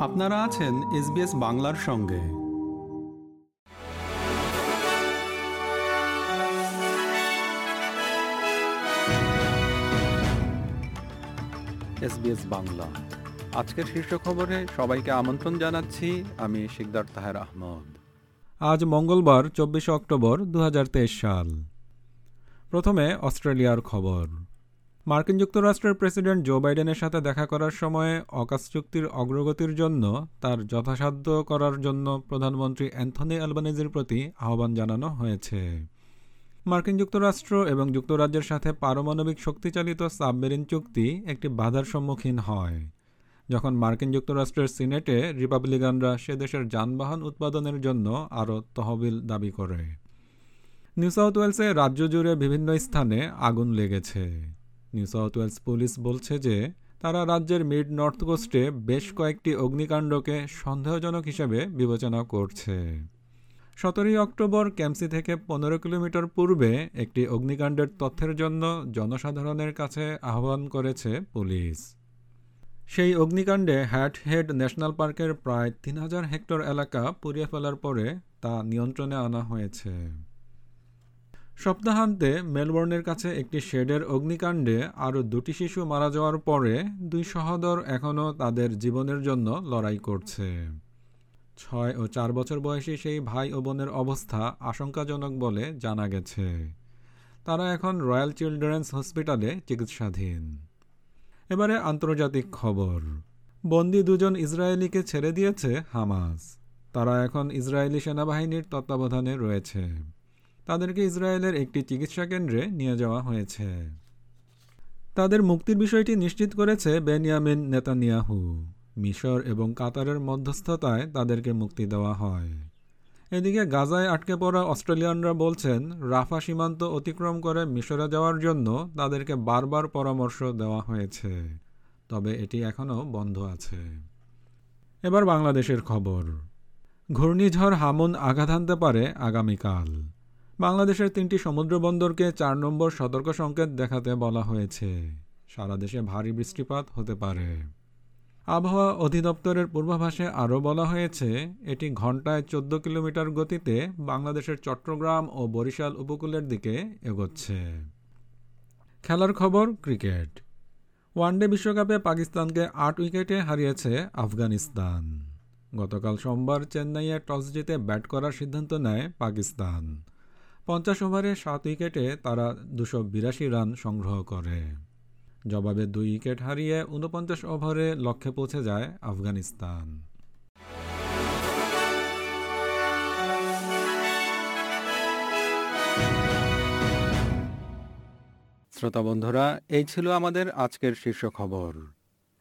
আপনারা আছেন এসবিএস বাংলার সঙ্গে। এসবিএস বাংলা। আজকের শীর্ষ খবরে সবাইকে আমন্ত্রণ জানাচ্ছি আমি শিকদার তাহের আহমদ। আজ মঙ্গলবার চব্বিশে অক্টোবর দু হাজার তেইশ সাল। প্রথমে অস্ট্রেলিয়ার খবর। মার্কিন যুক্তরাষ্ট্রের প্রেসিডেন্ট জো বাইডেনের সাথে দেখা করার সময় অকাশ চুক্তির অগ্রগতির জন্য, তার যথাসাধ্য করার জন্য প্রধানমন্ত্রী অ্যান্থনি অ্যালবানিজির প্রতি আহ্বান জানানো হয়েছে। মার্কিন যুক্তরাষ্ট্র এবং যুক্তরাজ্যের সাথে পারমাণবিক শক্তিচালিত সাবমেরিন চুক্তি একটি বাধার সম্মুখীন হয়। যখন মার্কিন যুক্তরাষ্ট্রের সিনেটে রিপাবলিকানরা সে দেশের যানবাহন উৎপাদনের জন্য আরও তহবিল দাবি করে। নিউ সাউথ ওয়েলসে রাজ্য জুড়ে বিভিন্ন স্থানে আগুন লেগেছে। নিউ সাউথ ওয়েলস পুলিশ বলছে যে, তারা রাজ্যের মিড নর্থ কোস্টে বেশ কয়েকটি অগ্নিকাণ্ডকে সন্দেহজনক হিসেবে বিবেচনা করছে। সতেরোই অক্টোবর ক্যাম্পসি থেকে পনেরো কিলোমিটার পূর্বে একটি অগ্নিকাণ্ডের তথ্যের জন্য জনসাধারণের কাছে আহ্বান করেছে পুলিশ। সেই অগ্নিকাণ্ডে হ্যাট হেড ন্যাশনাল পার্কের প্রায় তিন হাজার হেক্টর এলাকা পুড়িয়ে ফেলার পরে তা নিয়ন্ত্রণে আনা হয়েছে। সপ্তাহান্তে মেলবোর্নের কাছে একটি শেডের অগ্নিকাণ্ডে আরও দুটি শিশু মারা যাওয়ার পরে দুই সহদর এখনও তাদের জীবনের জন্য লড়াই করছে। ছয় ও চার বছর বয়সী সেই ভাই ও বোনের অবস্থা আশঙ্কাজনক বলে জানা গেছে। তারা এখন রয়্যাল চিলড্রেন্স হসপিটালে চিকিৎসাধীন। এবারে আন্তর্জাতিক খবর। বন্দি দুজন ইসরায়েলিকে ছেড়ে দিয়েছে হামাস। তারা এখন ইসরায়েলি সেনাবাহিনীর তত্ত্বাবধানে রয়েছে। তাদেরকে ইসরায়েলের একটি চিকিৎসা কেন্দ্রে নিয়ে যাওয়া হয়েছে। তাদের মুক্তির বিষয়টি নিশ্চিত করেছে বেনিয়ামিন নেতানিয়াহু। মিশর এবং কাতারের মধ্যস্থতায় তাদেরকে মুক্তি দেওয়া হয়। এদিকে গাজায় আটকে পড়া অস্ট্রেলিয়ানরা বলছেন, রাফা সীমান্ত অতিক্রম করে মিশরে যাওয়ার জন্য তাদেরকে বারবার পরামর্শ দেওয়া হয়েছে। তবে এটি এখনও বন্ধ আছে। এবার বাংলাদেশের খবর। ঘূর্ণিঝড় হামুন আঘাত আনতে পারে আগামীকাল। বাংলাদেশের তিনটি সমুদ্র বন্দরকে চার নম্বর সতর্ক সংকেত দেখাতে বলা হয়েছে। সারা দেশে ভারী বৃষ্টিপাত হতে পারে। আবহাওয়া অধিদপ্তরের পূর্বাভাসে আরও বলা হয়েছে, এটি ঘন্টায় চোদ্দ কিলোমিটার গতিতে বাংলাদেশের চট্টগ্রাম ও বরিশাল উপকূলের দিকে এগোচ্ছে। খেলার খবর, ক্রিকেট। ওয়ানডে বিশ্বকাপে পাকিস্তানকে আট উইকেটে হারিয়েছে আফগানিস্তান। গতকাল সোমবার চেন্নাইয়ে টস জিতে ব্যাট করার সিদ্ধান্ত নেয় পাকিস্তান। পঞ্চাশ ওভারে সাত উইকেটে তারা দুশো বিরাশি রান সংগ্রহ করে। জবাবে দুই উইকেট হারিয়ে উনপঞ্চাশ ওভারে লক্ষ্যে পৌঁছে যায় আফগানিস্তান। শ্রোতা বন্ধুরা, এই ছিল আমাদের আজকের শীর্ষ খবর।